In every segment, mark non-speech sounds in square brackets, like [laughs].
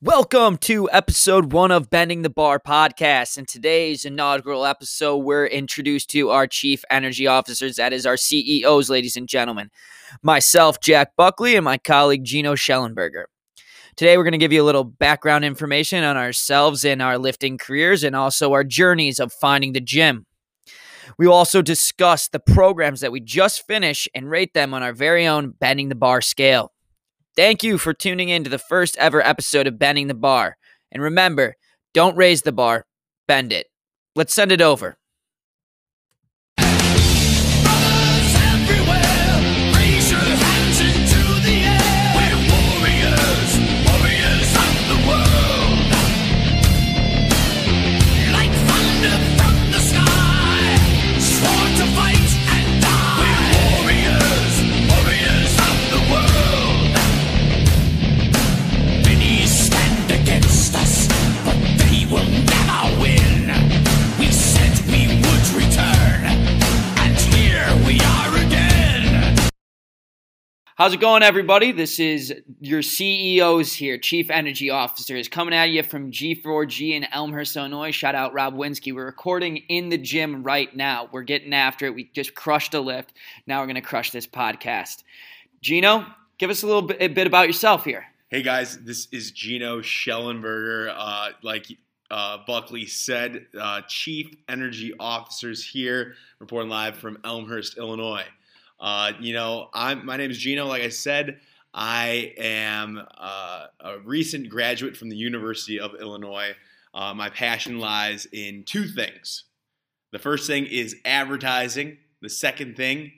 Welcome to episode one of Bending the Bar podcast. In today's inaugural episode, we're introduced to our chief energy officers, that is our CEOs, ladies and gentlemen. Myself, Jack Buckley, and my colleague, Gino Schellenberger. Today, we're going to give you a little background information on ourselves and our lifting careers, and also our journeys of finding the gym. We will also discuss the programs that we just finished and rate them on our very own Bending the Bar scale. Thank you for tuning in to the first ever episode of Bending the Bar. And remember, don't raise the bar, bend it. Let's send it over. How's it going, everybody? This is your CEOs here, Chief Energy Officers, coming at you from G4G in Elmhurst, Illinois. Shout out Rob Winsky. We're recording in the gym right now. We're getting after it. We just crushed a lift. Now we're going to crush this podcast. Gino, give us a little bit, a bit about yourself here. Hey guys, this is Gino Schellenberger. Uh, like uh, Buckley said, uh, Chief Energy Officers here, reporting live from Elmhurst, Illinois. Uh, you know, I'm my name is Gino. Like I said, I am uh, a recent graduate from the University of Illinois. Uh, my passion lies in two things. The first thing is advertising. The second thing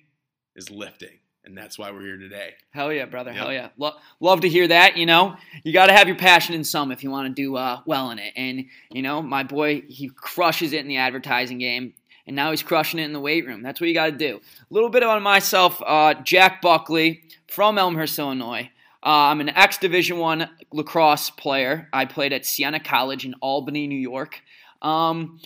is lifting, and that's why we're here today. Hell yeah, brother. Yep. Hell yeah. Lo- love to hear that. You know, you got to have your passion in some if you want to do uh, well in it. And, you know, my boy, he crushes it in the advertising game. And now he's crushing it in the weight room. That's what you got to do. A little bit on myself uh, Jack Buckley from Elmhurst, Illinois. Uh, I'm an ex Division One lacrosse player. I played at Siena College in Albany, New York. Um,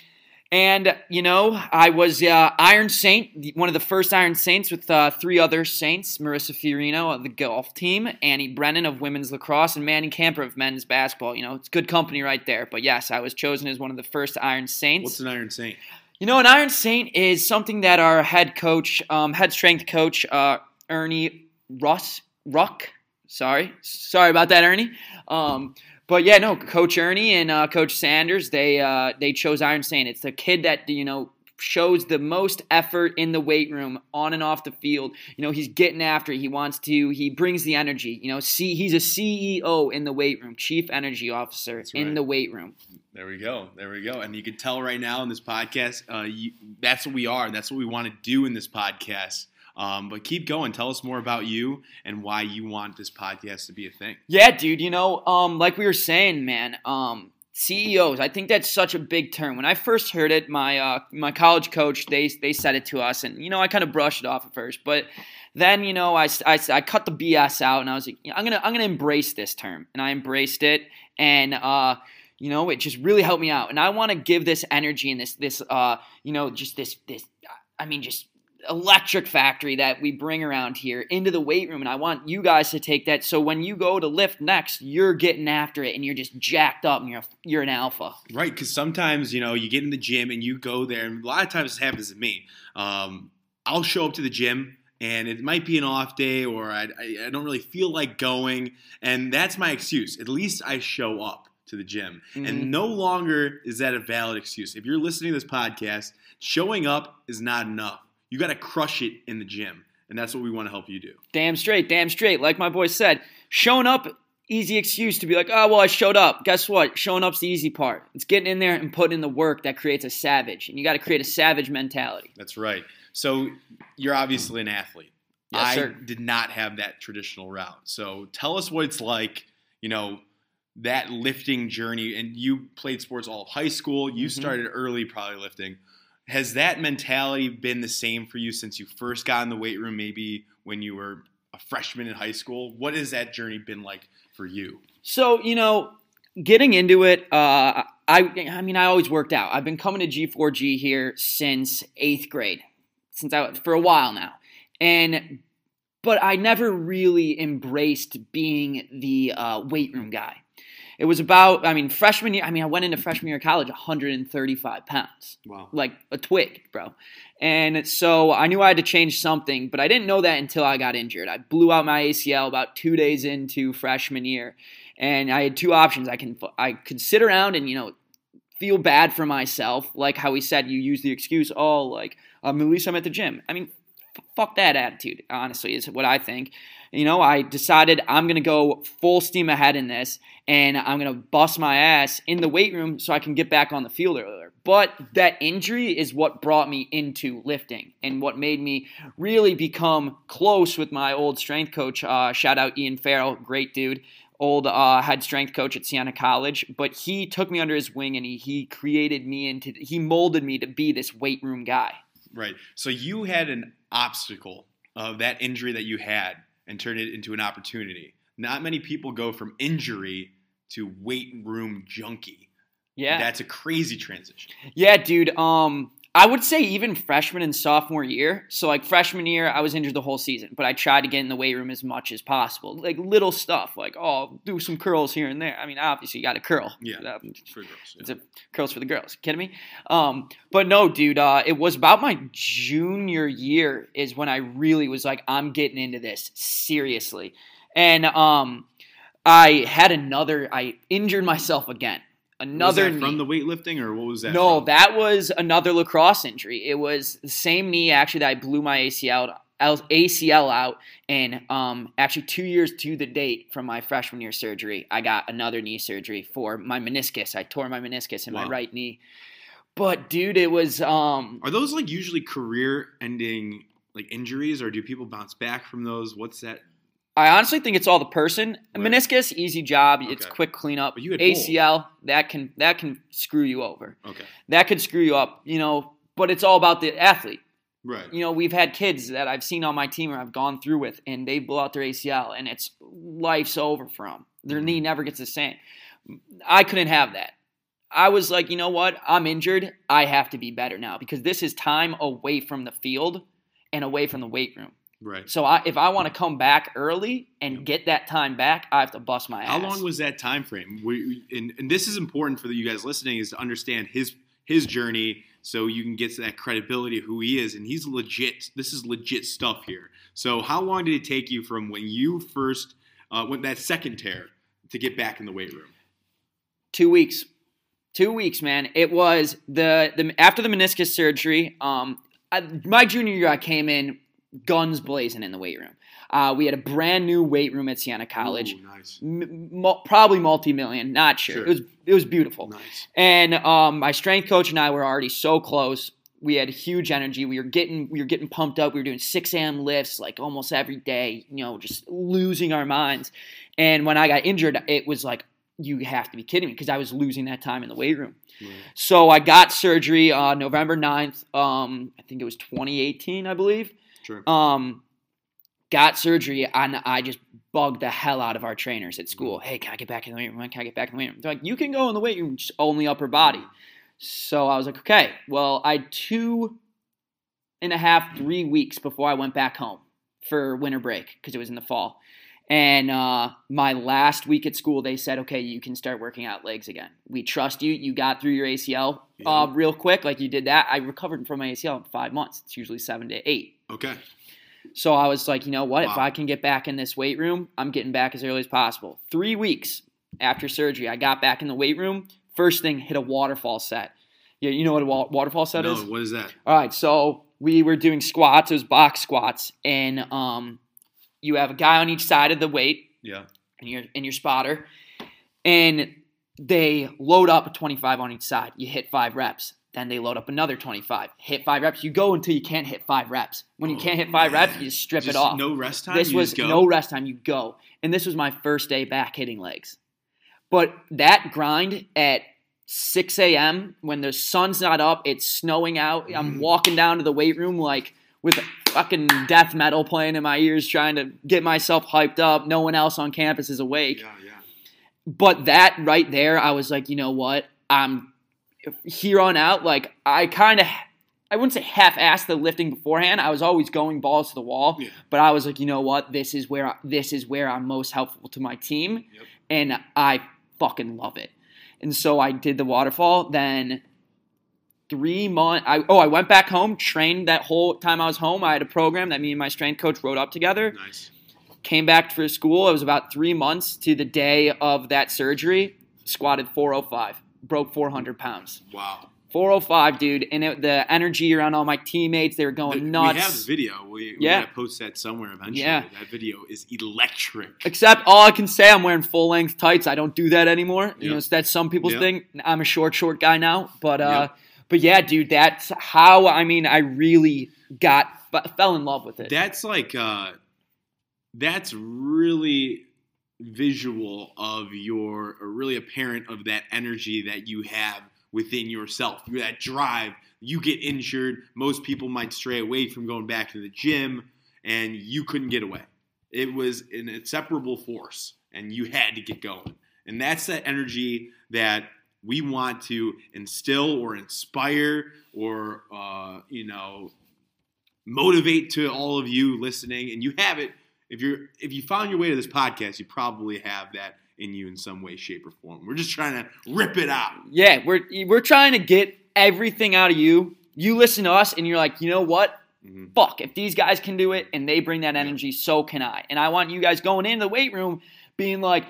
and, you know, I was uh, Iron Saint, one of the first Iron Saints with uh, three other Saints Marissa Fiorino of the golf team, Annie Brennan of women's lacrosse, and Manny Camper of men's basketball. You know, it's good company right there. But yes, I was chosen as one of the first Iron Saints. What's an Iron Saint? You know, an Iron Saint is something that our head coach, um, head strength coach, uh, Ernie Russ Ruck. Sorry, sorry about that, Ernie. Um, but yeah, no, Coach Ernie and uh, Coach Sanders, they uh, they chose Iron Saint. It's the kid that you know shows the most effort in the weight room, on and off the field. You know, he's getting after it. He wants to. He brings the energy. You know, see, he's a CEO in the weight room, Chief Energy Officer That's in the weight room. There we go. There we go. And you can tell right now in this podcast, uh, you, that's what we are. That's what we want to do in this podcast. Um, but keep going. Tell us more about you and why you want this podcast to be a thing. Yeah, dude. You know, um, like we were saying, man. Um, CEOs. I think that's such a big term. When I first heard it, my uh, my college coach they they said it to us, and you know I kind of brushed it off at first, but then you know I, I, I cut the BS out, and I was like, I'm gonna I'm gonna embrace this term, and I embraced it, and uh, you know it just really helped me out, and I want to give this energy and this this uh, you know just this this I mean just electric factory that we bring around here into the weight room and I want you guys to take that so when you go to lift next you're getting after it and you're just jacked up and you're you're an alpha. Right. Because sometimes, you know, you get in the gym and you go there, and a lot of times this happens to me. Um, I'll show up to the gym. And it might be an off day, or I, I, I don't really feel like going, and that's my excuse. At least I show up to the gym, Mhm. and no longer is that a valid excuse. If you're listening to this podcast, showing up is not enough. You got to crush it in the gym, and that's what we want to help you do. Damn straight, damn straight. Like my boy said, showing up easy excuse to be like, "Oh, well, I showed up." Guess what? Showing up's the easy part. It's getting in there and putting in the work that creates a savage. And you got to create a savage mentality. That's right. So you're obviously an athlete. Yes, I sir. did not have that traditional route. So tell us what it's like, you know, that lifting journey. And you played sports all of high school. You Mhm. started early, probably lifting. Has that mentality been the same for you since you first got in the weight room, maybe when you were a freshman in high school? What has that journey been like for you? So you know, getting into it, uh, I I mean, I always worked out. I've been coming to G4G here since eighth grade, since I for a while now, and but I never really embraced being the uh, weight room guy. It was about, I mean, freshman year. I mean, I went into freshman year of college 135 pounds, Wow. like a twig, bro. And so I knew I had to change something, but I didn't know that until I got injured. I blew out my ACL about two days into freshman year, and I had two options. I can I could sit around and you know feel bad for myself, like how he said you use the excuse, oh, like um, at least I'm at the gym. I mean, f- fuck that attitude. Honestly, is what I think. You know, I decided I'm gonna go full steam ahead in this, and I'm gonna bust my ass in the weight room so I can get back on the field earlier. But that injury is what brought me into lifting and what made me really become close with my old strength coach. Uh, shout out Ian Farrell, great dude old uh, head strength coach at Siena College, but he took me under his wing and he, he created me into, he molded me to be this weight room guy. Right. So you had an obstacle of that injury that you had and turn it into an opportunity. Not many people go from injury to weight room junkie. Yeah. That's a crazy transition. Yeah, dude. Um, I would say even freshman and sophomore year. So like freshman year, I was injured the whole season, but I tried to get in the weight room as much as possible. Like little stuff, like oh, do some curls here and there. I mean, obviously you got to curl. Yeah. For girls. yeah. It's a curls for the girls. Kidding me? Um, but no, dude. Uh, it was about my junior year is when I really was like, I'm getting into this seriously, and um, I had another. I injured myself again. Another from the weightlifting or what was that? no, from? that was another lacrosse injury. It was the same knee actually that I blew my ACL ACL out, and um, actually two years to the date from my freshman year surgery, I got another knee surgery for my meniscus. I tore my meniscus in my right knee. But dude, it was um, Are those like usually career-ending like injuries, or do people bounce back from those? What's that? I honestly think it's all the person. Meniscus, easy job. It's quick cleanup. But you had both. ACL, that can that can screw you over. Okay, That could screw you up. You know, but it's all about the athlete. right. you know, we've had kids that I've seen on my team or I've gone through with, and they blow out their ACL, and it's life's over for them. Their knee mm-hmm. never gets the same. I couldn't have that. I was like, you know what? I'm injured. I have to be better now because this is time away from the field and away from the weight room. Right. So I, if I want to come back early and get that time back, I have to bust my ass. How long was that time frame? We, and, and this is important for you guys listening is to understand his his journey so you can get to that credibility of who he is and he's legit this is legit stuff here so how long did it take you from when you first uh, went that second tear to get back in the weight room two weeks two weeks man it was the, the after the meniscus surgery um I, my junior year i came in guns blazing in the weight room uh, we had a brand new weight room at siena college Ooh, nice M- mul- probably multi-million not sure. Sure. it was it was beautiful nice and um, my strength coach and I were already so close. We had huge energy. We were getting we were getting pumped up. We were doing 6 a.m. lifts like almost every day. You know, just losing our minds. And when I got injured, it was like you have to be kidding me because I was losing that time in the weight room. Right. So I got surgery on November 9th. Um, I think it was 2018, I believe. Sure Um, got surgery and I just bugged the hell out of our trainers at school. Hey, can I get back in the weight room? Can I get back in the weight room? They're like, you can go in the weight room, just only upper body. So I was like, okay. Well, I had two and a half, three weeks before I went back home for winter break because it was in the fall. And uh, my last week at school, they said, okay, you can start working out legs again. We trust you. You got through your ACL uh, real quick, like you did that. I recovered from my ACL in five months. It's usually seven to eight. Okay So I was like, you know what? If I can get back in this weight room, I'm getting back as early as possible. Three weeks after surgery, I got back in the weight room. First thing, hit a waterfall set. Yeah, you know what a waterfall set is? no, is? what is that All right, so we were doing squats. It was box squats, and um, you have a guy on each side of the weight, yeah and your and your spotter, and they load up a 25 on each side. You hit five reps. Then they load up another 25. Hit five reps. You go until you can't hit five reps. When you Oh, can't hit five reps, you just strip Just it off. no rest time This You was no rest time. You go, and this was my first day back hitting legs. But that grind at 6 a.m. when the sun's not up, it's snowing out. I'm Mm. walking down to the weight room like with fucking death metal playing in my ears, trying to get myself hyped up. No one else on campus is awake. yeah yeah But that right there, I was like, you know what? I'm here on out. Like I kind of, I wouldn't say half-assed the lifting beforehand. I was always going balls to the wall. Yeah. But I was like, you know what? This is where this is where I'm most helpful to my team, Yep. and I fucking love it. And so I did the waterfall. Then three months. I oh I went back home, trained that whole time I was home. I had a program that me and my strength coach wrote up together. Nice. Came back for school. It was about three months to the day of that surgery. Squatted 405, broke 400 pounds. Wow. 405, dude, and it, the energy around all my teammates, they were going nuts. We have the video. We, Yeah. we gotta post that somewhere eventually. Yeah. That video is electric. Except all I can say, I'm wearing full length tights. I don't do that anymore. You know, it's- that's some people's Yep. thing. I'm a short, short guy now, but uh, Yep. but yeah, dude, that's how I mean, I really got fell in love with it. That's like uh that's really visual of your or really apparent of that energy that you have within yourself. That drive. You get injured, most people might stray away from going back to the gym and you couldn't get away. It was an inseparable force and you had to get going. And that's that energy that we want to instill or inspire or uh, you know motivate to all of you listening and you have it if you're if you found your way to this podcast you probably have that in you in some way shape or form we're just trying to rip it out yeah, we're we're trying to get everything out of you. You listen to us, and you're like, you know what? Mhm. Fuck, if these guys can do it and they bring that energy, so can I. And I want you guys going into the weight room being like,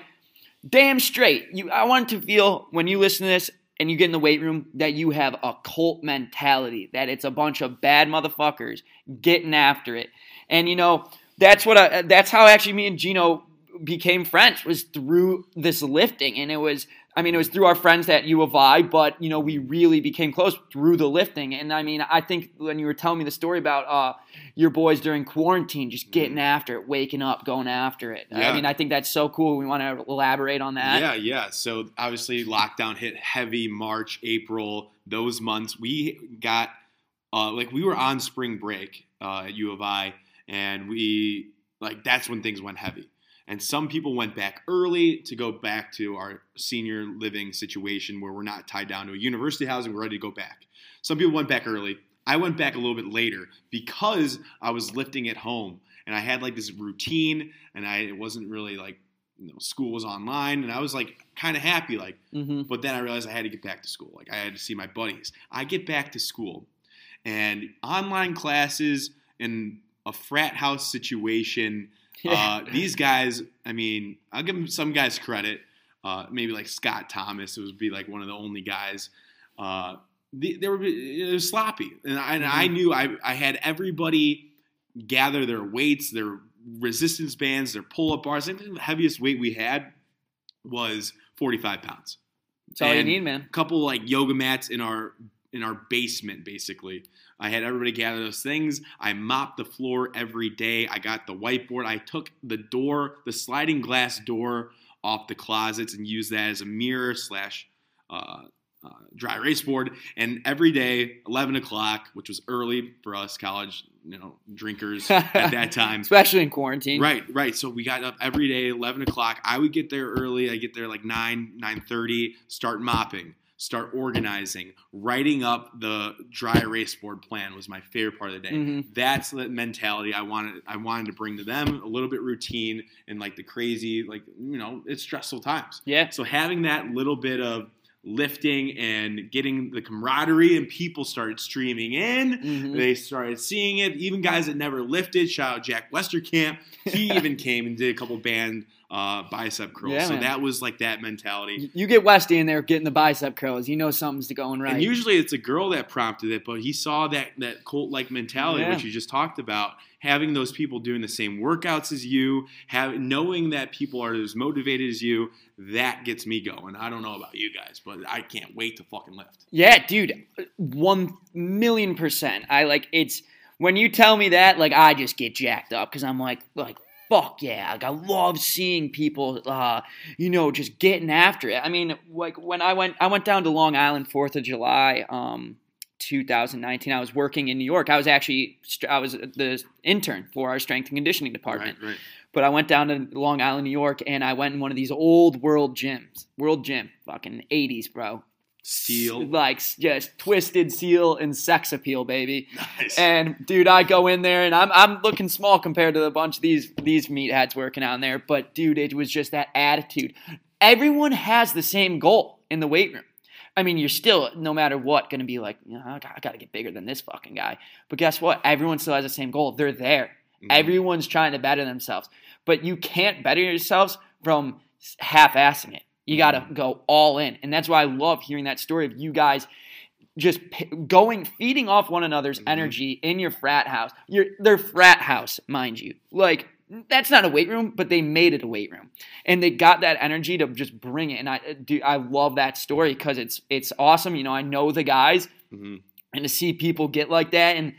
damn straight. You, I want to feel when you listen to this and you get in the weight room that you have a cult mentality, that it's a bunch of bad motherfuckers getting after it. And you know, that's what I, that's how actually me and Gino became friends was through this lifting. And it was I mean it was through our friends at U of I but you know we really became close through the lifting. And I mean I think when you were telling me the story about uh your boys during quarantine just getting after it waking up going after it. I mean I think that's so cool. We want to elaborate on that. Yeah yeah. So obviously lockdown hit heavy march april those months. We got uh, like we were on spring break uh, at u of i and we like that's when things went heavy. And some people went back early to go back to our senior living situation where we're not tied down to a university housing we're ready to go back. Some people went back early. I went back a little bit later because i was lifting at home and i had like this routine and i it wasn't really like you know, school was online and I was like kind of happy like hmm but then I realized I had to get back to school. Like I had to see my buddies. I get back to school and online classes in a frat house situation. [laughs] Uh, these guys I mean I'll give some guys credit. Uh, maybe like Scott Thomas it would be like one of the only guys. Uh, the, they were it was sloppy. And I, and I knew I, I had everybody gather their weights their resistance bands, their pull-up bars. I think the heaviest weight we had was 45 pounds. that's all you need man. A couple like yoga mats in our in our basement, basically. I had everybody gather those things. I mopped the floor every day. I got the whiteboard. I took the door, the sliding glass door, off the closets and used that as a mirror slash uh, uh, dry erase board. And every day, 11 o'clock, which was early for us college, you know, drinkers [laughs] at that time. especially in quarantine Right, right. So we got up every day, eleven o'clock. I would get there early. I get there like nine, nine thirty. Start mopping, start organizing, writing up the dry erase board plan was my favorite part of the day. Mhm. That's the mentality I wanted. I wanted to bring to them a little bit routine and like the crazy, like you know, it's stressful times. yeah So having that little bit of lifting and getting the camaraderie and people started streaming in. Mhm. They started seeing it. Even guys that never lifted. Shout out Jack Westerkamp. He [laughs] even came and did a couple band uh, bicep curls. Yeah, so man. that was like that mentality. You- get Westy in there getting the bicep curls you know something's going right And usually it's a girl that prompted it, but he saw that that cult like mentality, Yeah. which you just talked about. Having those people doing the same workouts as you, have knowing that people are as motivated as you, that gets me going. I don't know about you guys, but I can't wait to fucking lift. Yeah, dude, one million percent. I like it's when you tell me that, like I just get jacked up because I'm like, like fuck yeah, like I love seeing people, uh, you know, just getting after it. I mean, like when I went, I went down to Long Island Fourth of July, um, 2019. I was working in New York. I was actually, I was the intern for our strength and conditioning department. Right, right. But I went down to Long Island, New York, and I went in one of these old world gyms, world gym, fucking 80s, bro. Steel. like just twisted seal and sex appeal, baby. Nice. And dude, I go in there and I'm I'm looking small compared to a bunch of these these meatheads working out in there. But dude, it was just that attitude. everyone has the same goal in the weight room. I mean, you're still, no matter what, going to be like, you know, I got to get bigger than this fucking guy. But guess what? Everyone still has the same goal. They're there. Mhm. Everyone's trying to better themselves. But you can't better yourselves from half assing it. You got to go all in. And that's why I love hearing that story of you guys just p- going, feeding off one another's Mhm. energy in your frat house. Your, their frat house, mind you. Like, that's not a weight room, but they made it a weight room, and they got that energy to just bring it. And I do, I love that story because it's it's awesome. You know, I know the guys, Mhm. and to see people get like that, and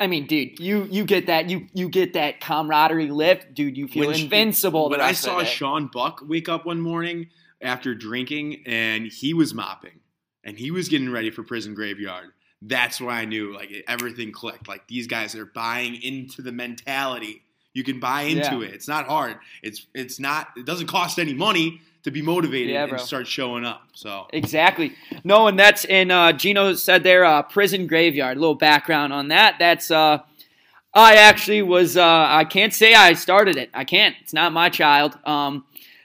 I mean, dude, you you get that you you get that camaraderie lift, dude. You feel When invincible. the When I saw. Sean Buck wake up one morning after drinking and he was mopping and he was getting ready for prison graveyard, that's where I knew like everything clicked. Like these guys are buying into the mentality. You can buy into it. It's not hard. It's it's not. It doesn't cost any money to be motivated Yeah, and start showing up. So Exactly. No, and that's and uh, Gino said there, uh, prison graveyard. A little background on that. That's uh, I actually was. Uh, I can't say I started it. I can't. It's not my child. Um,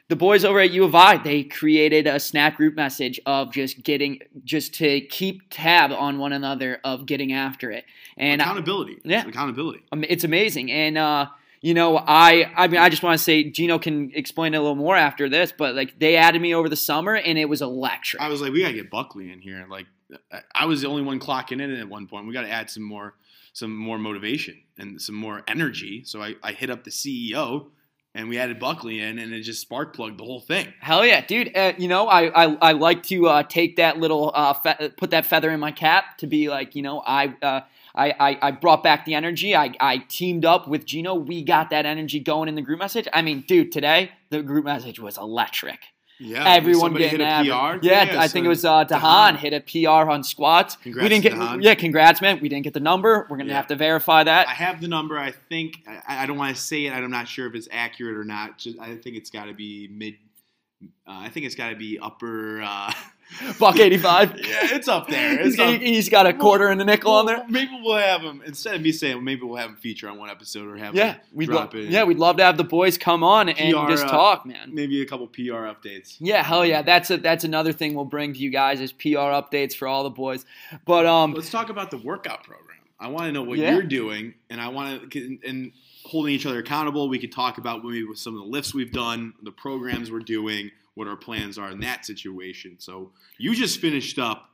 the boys over at U of I they created a snap group message of just getting just to keep tab on one another of getting after it and I- accountability. Yeah. It's accountability. it's amazing. And uh, you know, I I mean, I just want to say Gino can explain it a little more after this, but like they added me over the summer, and it was electric. I was like, we gotta get Buckley in here. Like, I- I was the only one clocking in at one point. We got to add some more, some more motivation and some more energy. So I, I hit up the CEO, and we added Buckley in, and it just spark plugged the whole thing. Hell yeah, dude! Uh, you know, I I, I like to uh, take that little uh, fe- put that feather in my cap to be like, you know, I. Uh, I, I, I brought back the energy. I, I teamed up with Gino. We got that energy going in the group message. I mean, dude, today the group message was electric. Yeah, Everyone somebody getting hit a PR. Yeah, I think it was uh, Dahan hit a PR on squats. Congrats we didn't get Dahan. yeah, congrats, man. We didn't get the number. We're gonna Yeah. have to verify that. I have the number. I think I, I don't want to say it. I'm not sure if it's accurate or not. Just I think it's got to be mid. Uh, I think it's got to be upper. Uh, [laughs] [laughs] Buck eighty five. yeah, it's up there. He's, up- he's got a quarter and a nickel on there. Maybe we'll have him instead of me saying maybe we'll have him feature on one episode or have Yeah, him we'd drop love. it. Yeah, we'd love to have the boys come on and PR, just uh, talk, man. maybe a couple PR updates. Yeah, hell yeah. That's a that's another thing we'll bring to you guys is PR updates for all the boys. But um, Let's talk about the workout program. I want to know what Yeah. you're doing, and I want to and holding each other accountable. We could talk about maybe with some of the lifts we've done, the programs we're doing, what our plans are in that situation. So you just finished up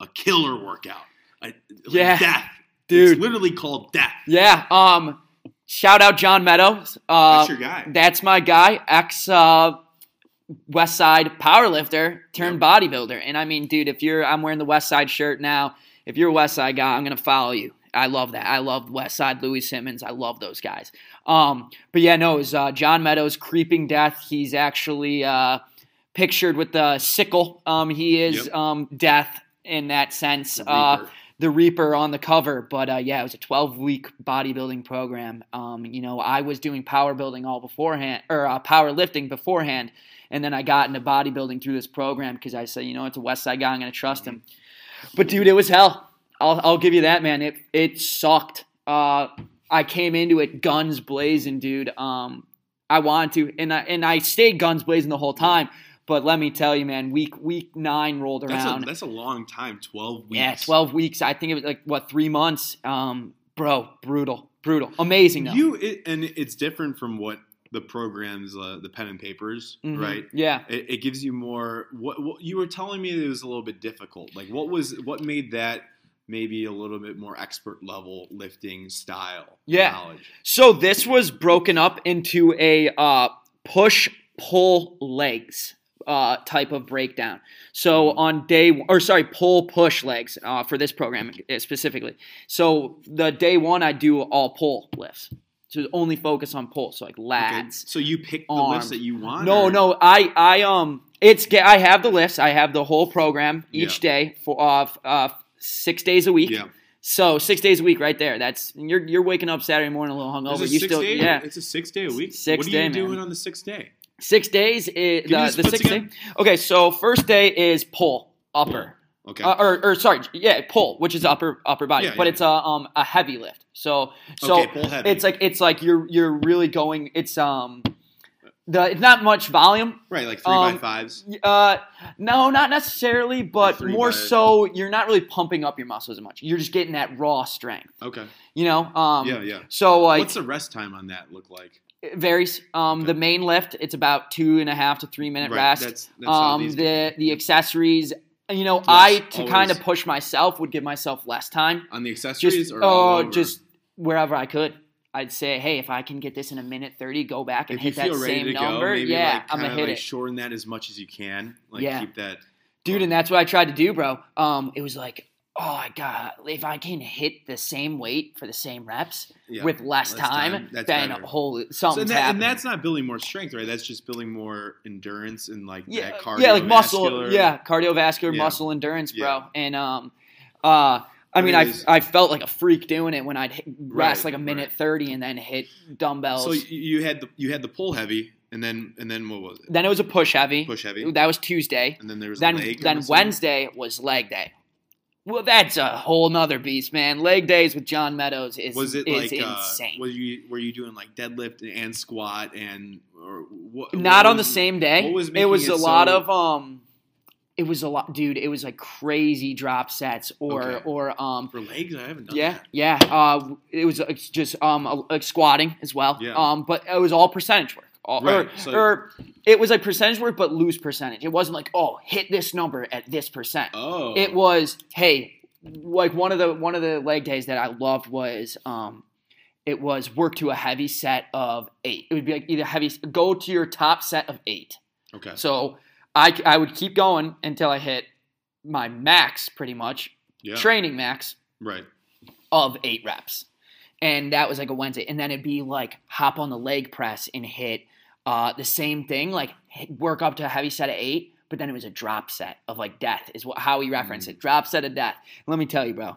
a killer workout. A- Yeah, death, dude. It's literally called death. yeah. Um, shout out John Meadows. Uh, That's your guy. That's my guy, ex uh, West Side powerlifter turned bodybuilder. And I mean, dude, if you're, I'm wearing the West Side shirt now. If you're a West Side guy, I'm gonna follow you. I love that. I love West Side Louie Simmons. I love those guys. Um, but yeah, no, it was uh, John Meadows, creeping death. He's actually uh, pictured with the sickle. Um, he is Yep. um, death in that sense. The Uh, Reaper. the Reaper on the cover. But uh, yeah, it was a 12 week bodybuilding program. Um, you know, I was doing power building all beforehand, or uh, power lifting beforehand, and then I got into bodybuilding through this program because I said, you know, it's a West Side guy, I'm gonna trust him. But dude, it was hell. I'll, I'll give you that, man. It it sucked. Uh, I came into it guns blazing, dude. Um, I wanted to, and I and I stayed guns blazing the whole time. But let me tell you, man, week week nine rolled That's a, around. that's a long time. Twelve weeks. Yeah, twelve weeks. I think it was like what three months. Um, bro, brutal, brutal, amazing though. You it, and it's different from what the programs, uh, the pen and papers, Mhm. right? Yeah. It, it gives you more. What, what you were telling me it was a little bit difficult. Like what was what made that maybe a little bit more expert level lifting style Yeah. knowledge? So this was broken up into a uh, push pull legs uh, type of breakdown. So on day or sorry, pull push legs uh, for this program uh, specifically. So the day one I do all pull lifts. So only focus on pull. So like Okay. So you pick the arm. lifts that you want. No, or- no, I, I, um, it's I have the lifts. I have the whole program each Yeah. day for uh, uh, six days a week. Yeah. So six days a week, right there. That's you're you're waking up Saturday morning a little hungover. You six still, day? yeah, It's a six day a week. Six what are day, you doing man. on the sixth day? six days. Is, Give the the the splits sixth day. Okay, so first day is pull upper. Okay. Uh, or, or sorry, yeah, pull, which is upper upper body, Yeah, but yeah. it's a um a heavy lift. So so okay. Pull heavy. it's like it's like you're you're really going. It's um The it's not much volume. Right, like three Um, by fives. Uh, no, not necessarily, but more by- so. You're not really pumping up your muscles as much. You're just getting that raw strength. Okay. You know. Um, yeah, yeah. So like, What's the rest time on that look like? it varies. Um, Okay. the main lift, it's about two and a half to three minute Right, rest. That's, that's um, the the accessories. You know, I to kind of push myself would give myself less time. on the accessories Just or oh, over? just wherever I could. I'd say, hey, if I can get this in a minute thirty, go back and if hit that same number. go, maybe yeah, like, I'm gonna hit like it. shorten that as much as you can. Like Yeah. keep that. dude and that's what i tried to do bro um it was like oh my god if i can hit the same weight for the same reps Yeah, with less, less time, time, that's then better. holy So, something's and, that, and that's not building more strength, right? That's just building more endurance and like yeah, that cardiovascular. yeah like muscle yeah cardiovascular Yeah. muscle endurance bro and um uh I mean, I, I felt like a freak doing it when I'd hit, rest Right, like a minute right. thirty and then hit dumbbells. So you, you had the you had the pull heavy, and then and then what was it? then it was a push heavy. Push heavy, That was Tuesday. and then there was then a leg. I'm then? Wednesday was leg day. Well, that's a whole nother beast, man. Leg days with John Meadows is Was it is like uh, insane. were you were you doing like deadlift and squat and or what? Not what on the same day. what was it was it a lot of um. It was a lot, dude. It was like crazy drop sets or Okay. or um. for legs. I haven't done Yeah, that. yeah. Uh, it was just um like squatting as well. Yeah. Um, but it was all percentage work. All, Right, Or, so- or it was like percentage work, but loose percentage. It wasn't like oh hit this number at this percent. Oh, It was hey, like one of the one of the leg days that I loved was um, it was work to a heavy set of eight. It would be like either heavy go to your top set of eight. okay. So I I would keep going until I hit my max, pretty much Yeah, training max right. of eight reps. And that was like a Wednesday. And then it'd be like hop on the leg press and hit uh, the same thing, like hit, work up to a heavy set of eight, but then it was a drop set of like death, is what, how we reference it. Drop set of death. Let me tell you, bro,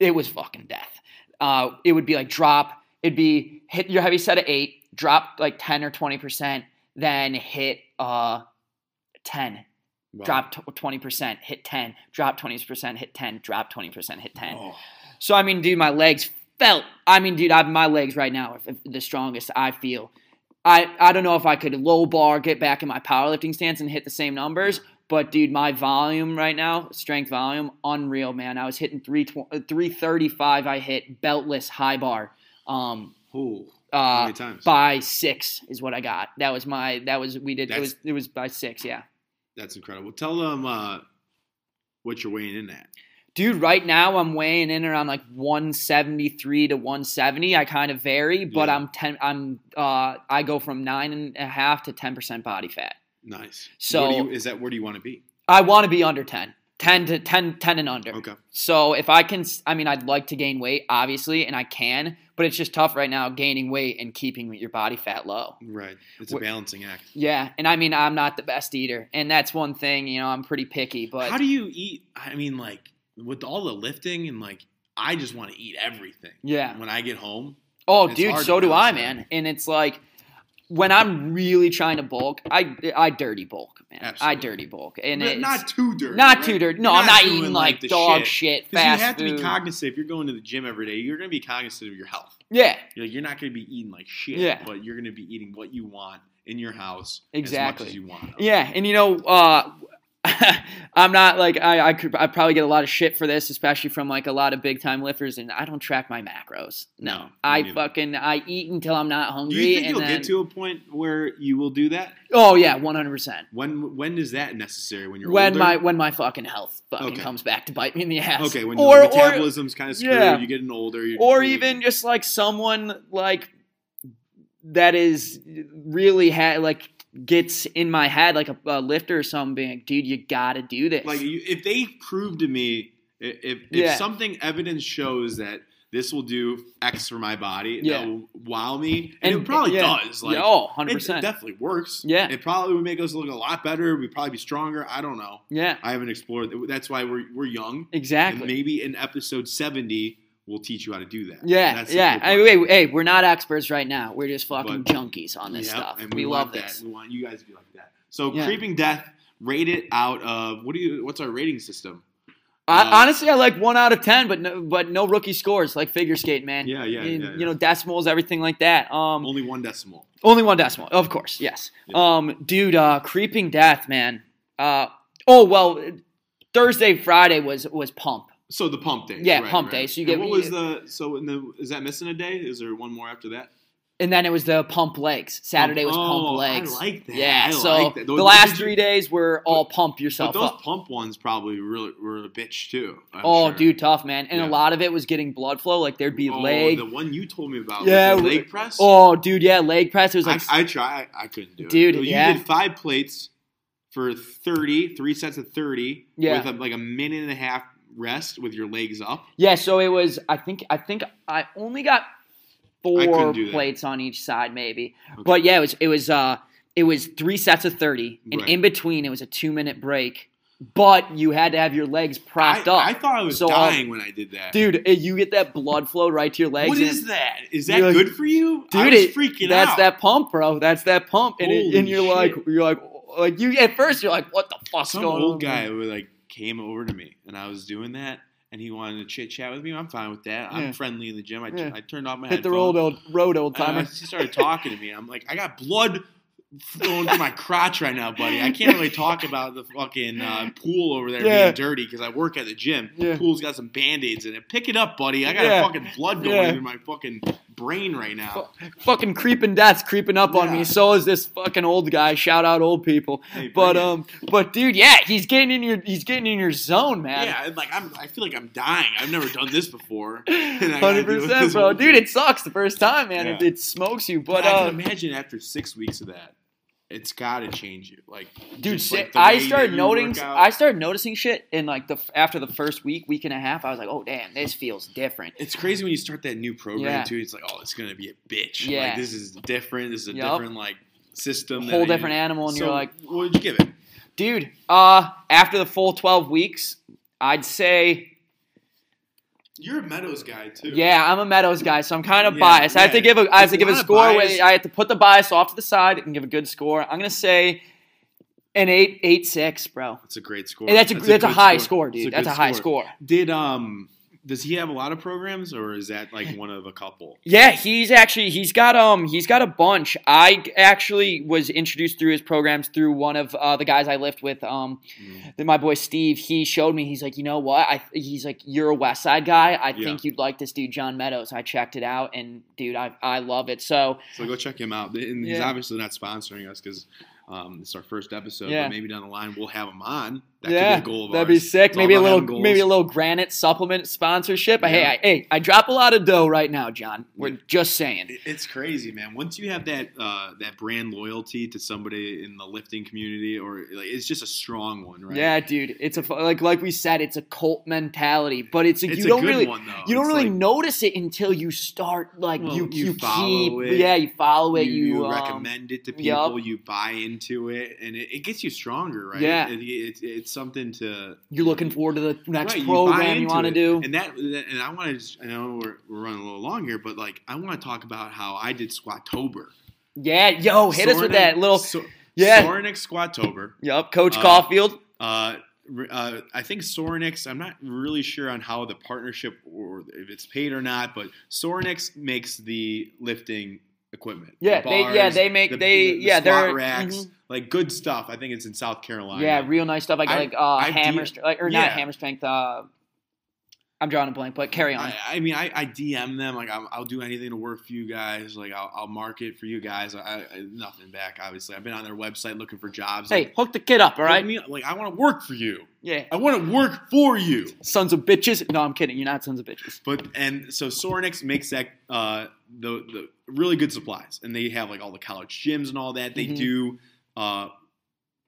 it was fucking death. Uh, it would be like drop, it'd be hit your heavy set of eight, drop like 10 or 20%, then hit uh, 10, Wow. drop t- 20%, hit 10, drop 20%, hit 10, drop 20%, hit 10. Oh, So I mean, dude, my legs felt. I mean, dude, I, my legs right now are the strongest I feel. I I don't know if I could low bar, get back in my powerlifting stance, and hit the same numbers. But dude, my volume right now, strength volume, unreal, man. I was hitting three three thirty five. I hit beltless high bar. Um, oh. How uh, by six is what I got. That was my. That was we did. it was it was by six. Yeah. That's incredible. Tell them uh, what you're weighing in at. Dude, right now I'm weighing in around like 173 to 170. I kind of vary, but Yeah. I'm ten. I'm uh, I go from nine and a half to 10 percent body fat. Nice. So- you, is that where do you want to be? I want to be under 10, 10 to 10, 10 and under. Okay. So if I can, I mean, I'd like to gain weight, obviously, and I can, but it's just tough right now gaining weight and keeping your body fat low. Right. It's a balancing act. Yeah, and I mean, I'm not the best eater, and that's one thing. You know, I'm pretty picky, but How do you eat? I mean, like with all the lifting and like, I just want to eat everything. yeah. When I get home, Oh, dude, so do I, man. And it's like when I'm really trying to bulk, I I dirty bulk, man. I dirty bulk, and But it's not too dirty. not right? too dirty. No, You're I'm not eating like, the dog shit. shit, fast you have to food. be cognizant. If you're going to the gym every day, you're going to be cognizant of your health. yeah, You're, like, you're not going to be eating like shit. Yeah. But you're going to be eating what you want in your house Exactly. as much as you want. yeah, and you know, uh, [laughs] I'm not like I I could I probably get a lot of shit for this, especially from like a lot of big time lifters, and I don't track my macros. No, No, I neither. fucking I eat until I'm not Do hungry, you think you'll then get to a point where you will do that? oh yeah, 100. percent When when is that necessary? When you're When older? my when my fucking health fucking Okay. comes back to bite me in the ass. okay when or your metabolism's kind of screwed, yeah. you're getting older. You're, or even just like someone like that is really ha- like gets in my head like a, a lifter or something being like, dude you gotta do this like you, if they prove to me if if Yeah. something evidence shows that this will do X for my body, Yeah. that will wow me, and, And- it probably yeah. does. Like, yeah, oh 100% it definitely works. Yeah. it probably would make us look a lot better. We'd probably be stronger. I don't know. yeah I haven't explored. That's why we're we're young. exactly And maybe in episode seventy, we'll teach you how to do that. yeah yeah I mean, hey we're not experts right now we're just fucking But- junkies on this Yep, stuff and we, we, love that. this We want you guys to be like that. So Yeah. creeping death, rate it out of what do you? What's our rating system? I, Um, honestly, I like one out of ten, but no, but no rookie scores like figure skating, man. Yeah, yeah, you, yeah, yeah. you know decimals, everything like that. Um, Only one decimal. only one decimal, of course. Yes. Um, dude, uh, creeping death, man. Uh, oh well, Thursday, Friday was was pump. So the pump day. Yeah, pump day. So you And get- what was the so in the is that missing a day? Is there one more after that? And then it was the pump legs. Saturday was Oh, pump legs. I like that. Yeah. I so like that. the last you- three days were all pump But yourself those up. pump ones probably really were a bitch too. I'm Oh, sure. dude, tough man. And Yeah. a lot of it was getting blood flow. Like there'd be Oh, leg. The one you told me about. Yeah, leg press. Oh, dude, yeah, leg press. It was like I, I try. I couldn't do it. Dude, you yeah. did five plates for 30, three sets of thirty. Yeah. With a, like a minute and a half rest with your legs up. Yeah, so it was. I think. I think I only got four plates on each side, maybe. Okay. But yeah, it was. It was. Uh, it was three sets of thirty, and Right. in between it was a two minute break. But you had to have your legs propped I, up, I thought I was So, uh, dying when I did that. dude. eh, You get that blood flow right to your legs. what is that? Is that You're like- good for you? I dude? was it- freaking that's out. that pump, bro. That's that pump, and, it, and you're like, you're like, like you at first you're like, what the fuck's Some going old on? guy would like came over to me, and I was doing that, and he wanted to chit chat with me. I'm fine with that. I'm Yeah. friendly in the gym. I, Yeah. I turned off my Hit the road, old road, old timer. he started talking to me. I'm like, I got blood flowing through my crotch right now, buddy. I can't really talk about the fucking uh, pool over there Yeah. being dirty because I work at the gym. Yeah. Pool's got some band aids in it. Pick it up, buddy. I got Yeah. fucking blood going through my fucking brain right now. fucking creeping death's creeping up on me. So is this fucking old guy. Shout out old people. Hey, But it. um, but dude, yeah, he's getting in your he's getting in your zone, man. Yeah, like I'm. I feel like I'm dying. I've never done this before. [laughs] And I gotta Hundred percent, bro. Dude, it sucks the first time, man. It, it smokes you. But But I uh, can imagine after six weeks of that, it's got to change you. Like, dude, just, like, I started you noticing. I started noticing shit in like the after the first week, week and a half. I was like, oh damn, this feels different. It's crazy when you start that new program Yeah. too. It's like, oh, it's gonna be a bitch. Yeah. Like this is different. This is a Yup. different like system. Whole different animal, and So, you're like, what did you give it? dude. Uh, after the full twelve weeks, I'd say You're a Meadows guy too. Yeah, I'm a Meadows guy, so I'm kind of Yeah, biased. I have to give a I have There's to a give a score. I have to put the bias off to the side and give a good score. I'm gonna say an eight eight six, bro. That's a great score. And that's a that's, a, good high score, dude. It's that's a high score. Did um does he have a lot of programs or is that like [laughs] one of a couple? Yeah, he's actually he's got um he's got a bunch. I actually was introduced through his programs through one of uh, the guys I lift with. Um, Mm. my boy Steve, he showed me. He's like, you know what? I he's like, you're a West Side guy. I Yeah. think you'd like this dude, John Meadows. I checked it out, and dude, I I love it. So So go check him out. And he's Yeah. obviously not sponsoring us because um, it's our first episode. Yeah. But maybe down the line we'll have him on. That yeah, be a goal of that'd be sick. It's Maybe a little, maybe a little granite supplement sponsorship. Hey, I, hey, I drop a lot of dough right now, John. We're Yeah. just saying. It's crazy, man. Once you have that uh, that brand loyalty to somebody in the lifting community, or like, it's just a strong one, right? Yeah, dude. It's a like like we said, it's a cult mentality, but it's, a, it's you don't really one you don't It's really like, notice it until you start like Well, you you you, keep it, yeah you follow it you, you, you um, recommend it to people, you buy into it, and it, it gets you stronger, right? Yeah. It- it's it's something to you're looking forward to the next Right, program you, into want to do. And that, and I want to. I know we're, we're running a little long here, but like I want to talk about how I did Squattober. yeah, yo, hit us with that little So, Yeah. Sorinex Squattober. yup, Coach Uh, Caulfield. Uh, uh, I think Sorinex. I'm not really sure on how the partnership or if it's paid or not, but Sorinex makes the lifting equipment. The Yeah, they yeah they make the- they the- yeah they're racks, mhm. like good stuff. I think it's in South Carolina. yeah real nice stuff like I- like uh I hammer de- like or yeah. not hammer strength. Uh, I'm drawing a blank, but carry on. I, I mean, I, I DM them like I'll, I'll do anything to work for you guys. Like I'll, I'll market for you guys. I, I nothing back. Obviously, I've been on their website looking for jobs. hey, like, hook the kid up, all right? me like I want to work for you. Yeah, I want to work for you. sons of bitches. No, I'm kidding. You're not sons of bitches. But and so Sorinex makes that uh, the the really good supplies, and they have like all the college gyms and all that. They Mhm. do uh,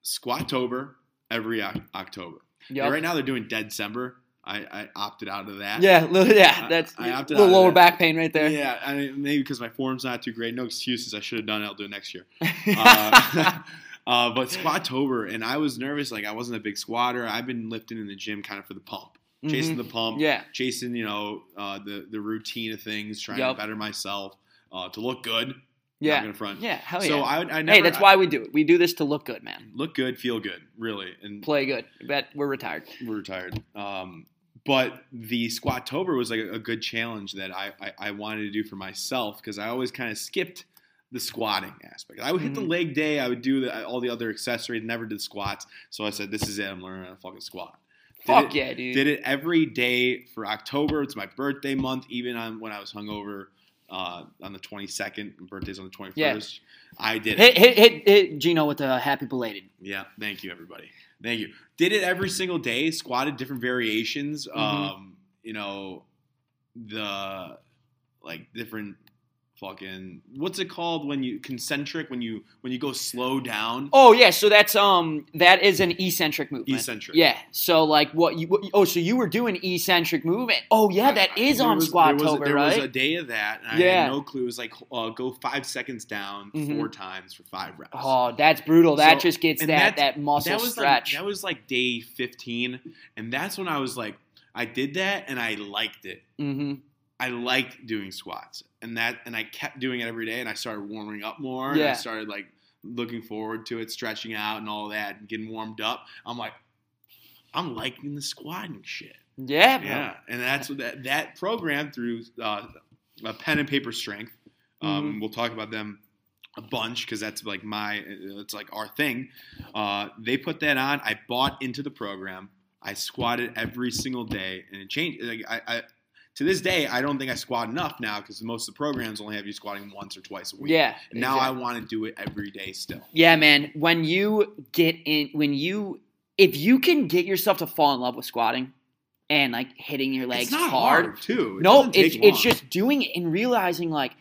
Squattober every Oc- October. Yep. right now they're doing Dead December. I, I opted out of that. Yeah, yeah, I- that's I a opted little lower back pain right there. Yeah, I mean, maybe because my form's not too great. No excuses. I should have done it. I'll do it next year. [laughs] Uh, [laughs] uh, but Squattober, and I was nervous. Like I wasn't a big squatter. I've been lifting in the gym kind of for the pump, chasing Mhm. the pump, Yeah, chasing you know uh, the the routine of things, trying Yup. to better myself, uh, to look good. Yeah. not front. Yeah, hell so yeah. I, I never. hey, that's I- why we do it. We do this to look good, man. look good, feel good, really, and Play good. Bet we're retired. we're retired. Um, but the Squattober was like a, a good challenge that I, I, I wanted to do for myself because I always kind of skipped the squatting aspect. I would hit the Mhm. leg day, I would do the, all the other accessories, never did squats. So I said, this is it. I'm learning how to fucking squat. Did Fuck it- yeah, dude. Did it every day for October. It's my birthday month, even on when I was hungover uh, on the 22nd. Birthday's on the 21st. Yeah. I did it. Hit, hit, hit, hit Gino with a happy belated. Yeah, thank you, everybody. Thank you. Did it every single day. Squatted different variations. Mhm. Um, you know, the like different fucking what's it called when you concentric when you when you go slow down. Oh yeah, so that's um that is an eccentric movement. Eccentric. Yeah. So like what you what, oh so you were doing eccentric movement. Oh yeah, that is There on was- Squat there was, there right? was a day of that, and I Yeah. had no clue. It was like uh, go five seconds down Mhm. four times for five reps. oh, that's brutal. That So- just gets that that muscle that was stretch. Like, that was like day fifteen, and that's when I was like, I did that, and I liked it. mm-hmm. I liked doing squats, and that, and I kept doing it every day, and I started warming up more. And I started like looking forward to it, stretching out, and all that, and getting warmed up. I'm like, I'm liking the squatting shit. Yeah, bro. Yeah, and that's what that that program through uh, a pen and paper strength. Um, Mm-hmm. We'll talk about them a bunch because that's like my it's like our thing. Uh, they put that on. I bought into the program. I squatted every single day, and it changed. Like I, I to this day, I don't think I squat enough now because most of the programs only have you squatting once or twice a week. Yeah. And now I want to do it every day still. Yeah, man. When you get in, when you, if you can get yourself to fall in love with squatting, and like hitting your legs it's not hard, hard, too. It no, it's it's just doing it and realizing like,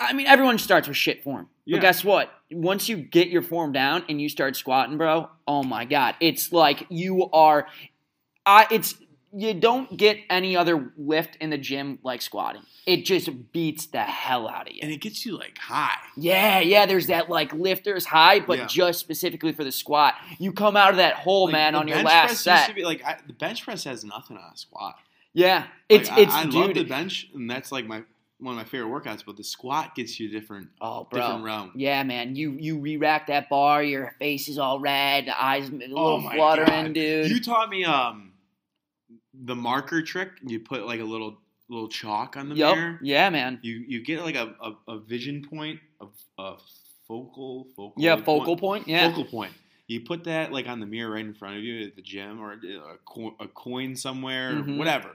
I mean, everyone starts with shit form, Yeah. but guess what? Once you get your form down and you start squatting, bro, oh my god, it's like you are, I it's you don't get any other lift in the gym like squatting. It just beats the hell out of you. and it gets you like high. Yeah, yeah, there's that like lifters high, but Yeah. just specifically for the squat. You come out of that hole, Like, man, on your last set. be, like I, the bench press has nothing on a squat. yeah, Like, it's I, it's I dude. love the bench, and that's like my one of my favorite workouts. But the squat gets you a different oh, different bro. realm. Yeah, man, you you re-rack that bar, your face is all red, the eyes a little Oh my fluttering, God. dude. You taught me um the marker trick. You put like a little little chalk on the Yup. mirror. Yeah, man. You you get like a, a, a vision point of a focal focal Yeah, focal point. Yeah. focal point. You put that like on the mirror right in front of you at the gym or a, co- a coin somewhere Mhm. or whatever,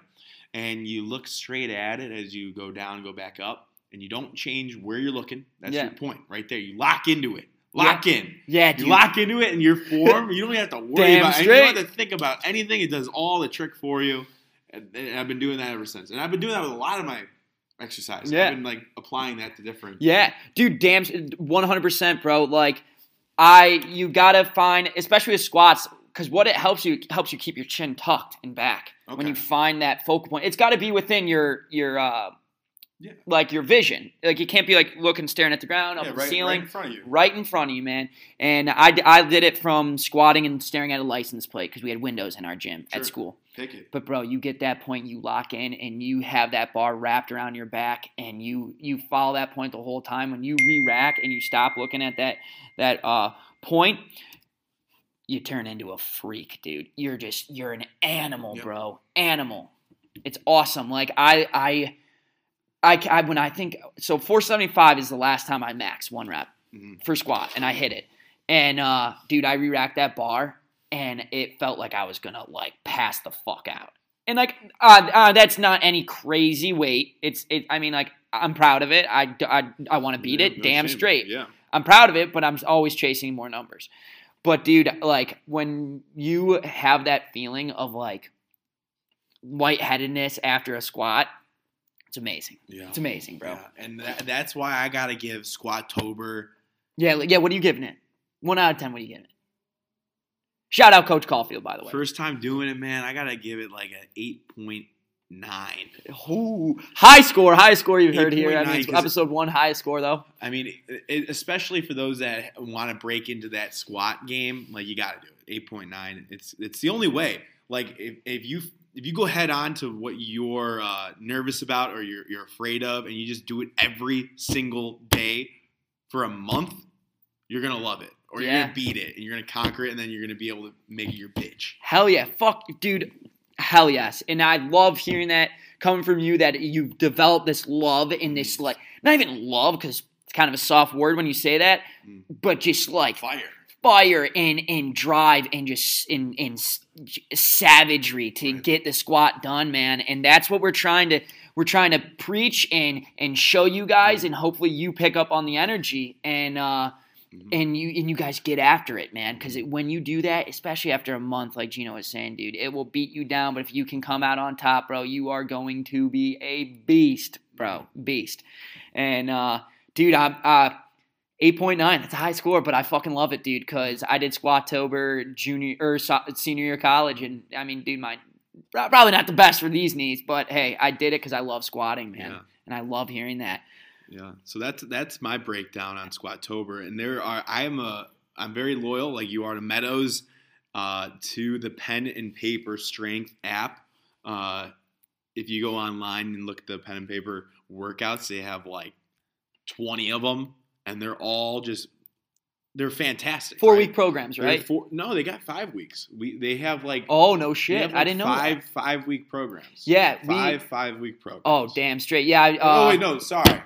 and you look straight at it as you go down go back up, and you don't change where you're looking. That's Yeah. your point right there. You lock into it. Lock in. Yeah, You dude. lock into it in your form. [laughs] You don't have to worry Damn about. You don't have to think about anything. It does all the trick for you. And, and I've been doing that ever since. And I've been doing that with a lot of my exercise. Yeah. I've been like applying that to different. Yeah, dude, damn, one hundred percent, bro. Like, I you gotta find, especially with squats, because what it helps you it helps you keep your chin tucked and back when you find that focal point. It's got to be within your your uh, Yeah. like your vision. Like you can't be like looking staring at the ground up Yeah, at right, the ceiling. right in front of you. Right in front of you, man. And I, I did it from squatting and staring at a license plate because we had windows in our gym Sure. at school. Take it. But bro, you get that point, you lock in, and you have that bar wrapped around your back, and you you follow that point the whole time. When you re-rack and you stop looking at that that uh, point, you turn into a freak, dude. You're just you're an animal, Yep. bro. Animal. It's awesome. Like I I. I, I when I think so 475 is the last time I max one rep Mhm. for squat and I hit it. And uh dude, I re-racked that bar and it felt like I was gonna like pass the fuck out. And like uh, uh that's not any crazy weight. It's it I mean like I'm proud of it. I I, I want to beat Yeah, it. no Damn shame. straight. Yeah. I'm proud of it, but I'm always chasing more numbers. But dude, like when you have that feeling of like whiteheadedness after a squat, it's amazing. Yeah. It's amazing, bro. Yeah. And that, that's why I gotta give Squattober. Yeah, yeah. What are you giving it? One out of ten. What are you giving it? Shout out Coach Caulfield, by the way. First time doing it, man. I gotta give it like an eight point nine. Ooh, high score, high score. You heard here. I mean, episode one, high score though. I mean, it, especially for those that want to break into that squat game, like you got to do it. Eight point nine. It's it's the only way. Like if, if you if you go head on to what you're uh, nervous about or you're you're afraid of, and you just do it every single day, for a month, you're gonna love it, or you're gonna beat it, and you're gonna conquer it, and then you're gonna be able to make it your bitch. Hell yeah. Fuck, dude. Hell yes. And I love hearing that coming from you that you've developed this love and this, like, not even love, because it's kind of a soft word when you say that, Mm. but just like Fire fire and and drive and just in in savagery to right. get the squat done, man. And that's what we're trying to we're trying to preach and and show you guys, right. and hopefully you pick up on the energy and. uh mm-hmm. And you and you guys get after it, man. Because when you do that, especially after a month, like Gino was saying, dude, it will beat you down. But if you can come out on top, bro, you are going to be a beast, bro, mm-hmm. beast. And uh, dude, I, I 8.9. That's a high score, but I fucking love it, dude, because I did Squattober junior or so, senior year college. And I mean, dude, my probably not the best for these knees, but hey, I did it because I love squatting, man. Yeah. And I love hearing that. Yeah. So that's that's my breakdown on Squattober. And there are, I am a, I'm very loyal, like you are to Meadows, uh, to the pen and paper strength app. Uh, if you go online and look at the pen and paper workouts, they have like 20 of them and they're all just they're fantastic. Four right? week programs, right? Four, no, they got five weeks. We they have like Oh no shit! have, I didn't know five that. five week programs. Yeah, we. five five week programs. Oh damn straight. Yeah. I, Uh, oh wait, no, sorry,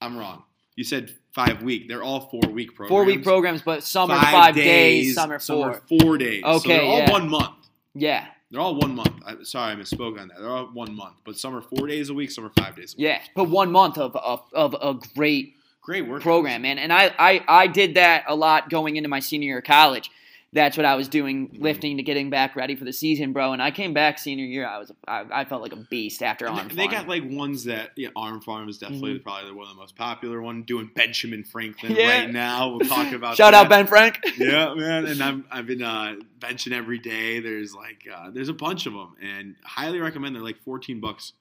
I'm wrong. You said five week. They're all four week programs. Four week programs, but some are five days, some are some four. are four days. so Okay, they're all yeah. one month. Yeah, They're all one month. I, sorry, I misspoke on that. They're all one month, but some are four days a week, some are five days. a week. yeah. But one month of of, of a great great work program, man. And I, I I did that a lot going into my senior year of college. That's what I was doing, Mhm. lifting to getting back ready for the season, bro. And I came back senior year. I was I, I felt like a beast after arm. they, they got like ones that yeah, Arm Farm is definitely Mhm. probably one of the most popular one. Doing Benjamin Franklin Yeah. right now. We'll talk [laughs] about Shout that. out Ben Frank. [laughs] yeah, man. And I'm, I've been uh, benching every day. There's like uh, there's a bunch of them, and highly recommend. They're like 14 bucks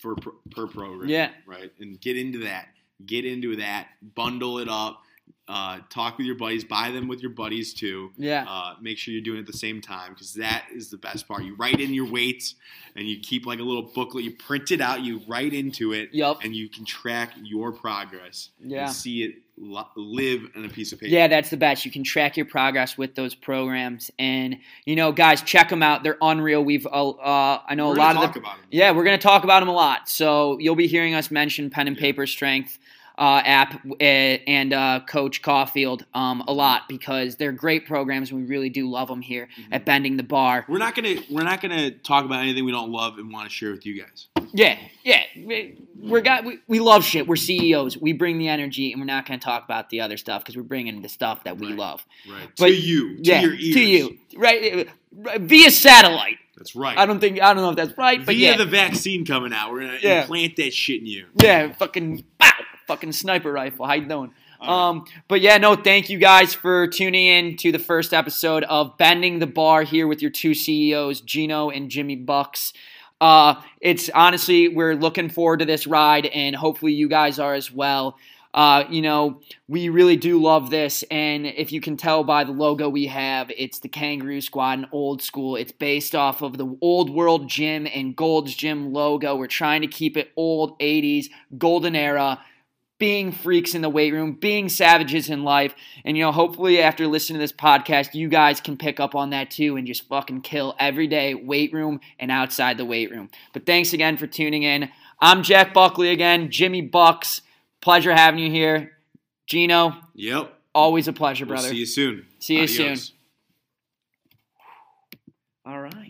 for per, per program. Yeah. right. And get into that. Get into that. Bundle it up. Uh, talk with your buddies. Buy them with your buddies too. Yeah. Uh, make sure you're doing it at the same time because that is the best part. You write in your weights, and you keep like a little booklet. You print it out. You write into it, Yup. and you can track your progress. Yeah. And see it live on a piece of paper. Yeah, that's the best. You can track your progress with those programs, and you know, guys, check them out. They're unreal. We've, uh, uh, I know We're a lot of talk the, about 'em. yeah, we're gonna talk about them a lot. So you'll be hearing us mention pen and Yeah. paper strength uh, app uh, and uh, Coach Caulfield um, a lot because they're great programs. and We really do love them here Mhm. at Bending the Bar. We're not gonna we're not gonna talk about anything we don't love and want to share with you guys. Yeah, yeah, we, we're got we, we love shit. We're CEOs. We bring the energy, and we're not gonna talk about the other stuff because we're bringing the stuff that we Right. love. Right. But- to you. To yeah, your ears. to you, right? uh, Via satellite. That's right. I don't think I don't know if that's right, but Via yeah, the vaccine coming out, we're gonna Yeah. implant that shit in you. yeah, fucking pow, fucking sniper rifle. How you doing? Um, but yeah, no, thank you guys for tuning in to the first episode of Bending the Bar here with your two CEOs, Gino and Jimmy Bucks. Uh, it's honestly, we're looking forward to this ride, and hopefully you guys are as well. Uh, you know, we really do love this, and if you can tell by the logo we have, it's the Kangaroo Squad and Old School. It's based off of the Old World Gym and Gold's Gym logo. We're trying to keep it old 80s, golden era being freaks in the weight room, being savages in life. And, you know, hopefully after listening to this podcast, you guys can pick up on that too and just fucking kill every day, weight room and outside the weight room. But thanks again for tuning in. I'm Jack Buckley again, Jimmy Bucks. Pleasure having you here. Gino, Yep. always a pleasure, We'll brother. see you soon. See you Adios. soon. All right.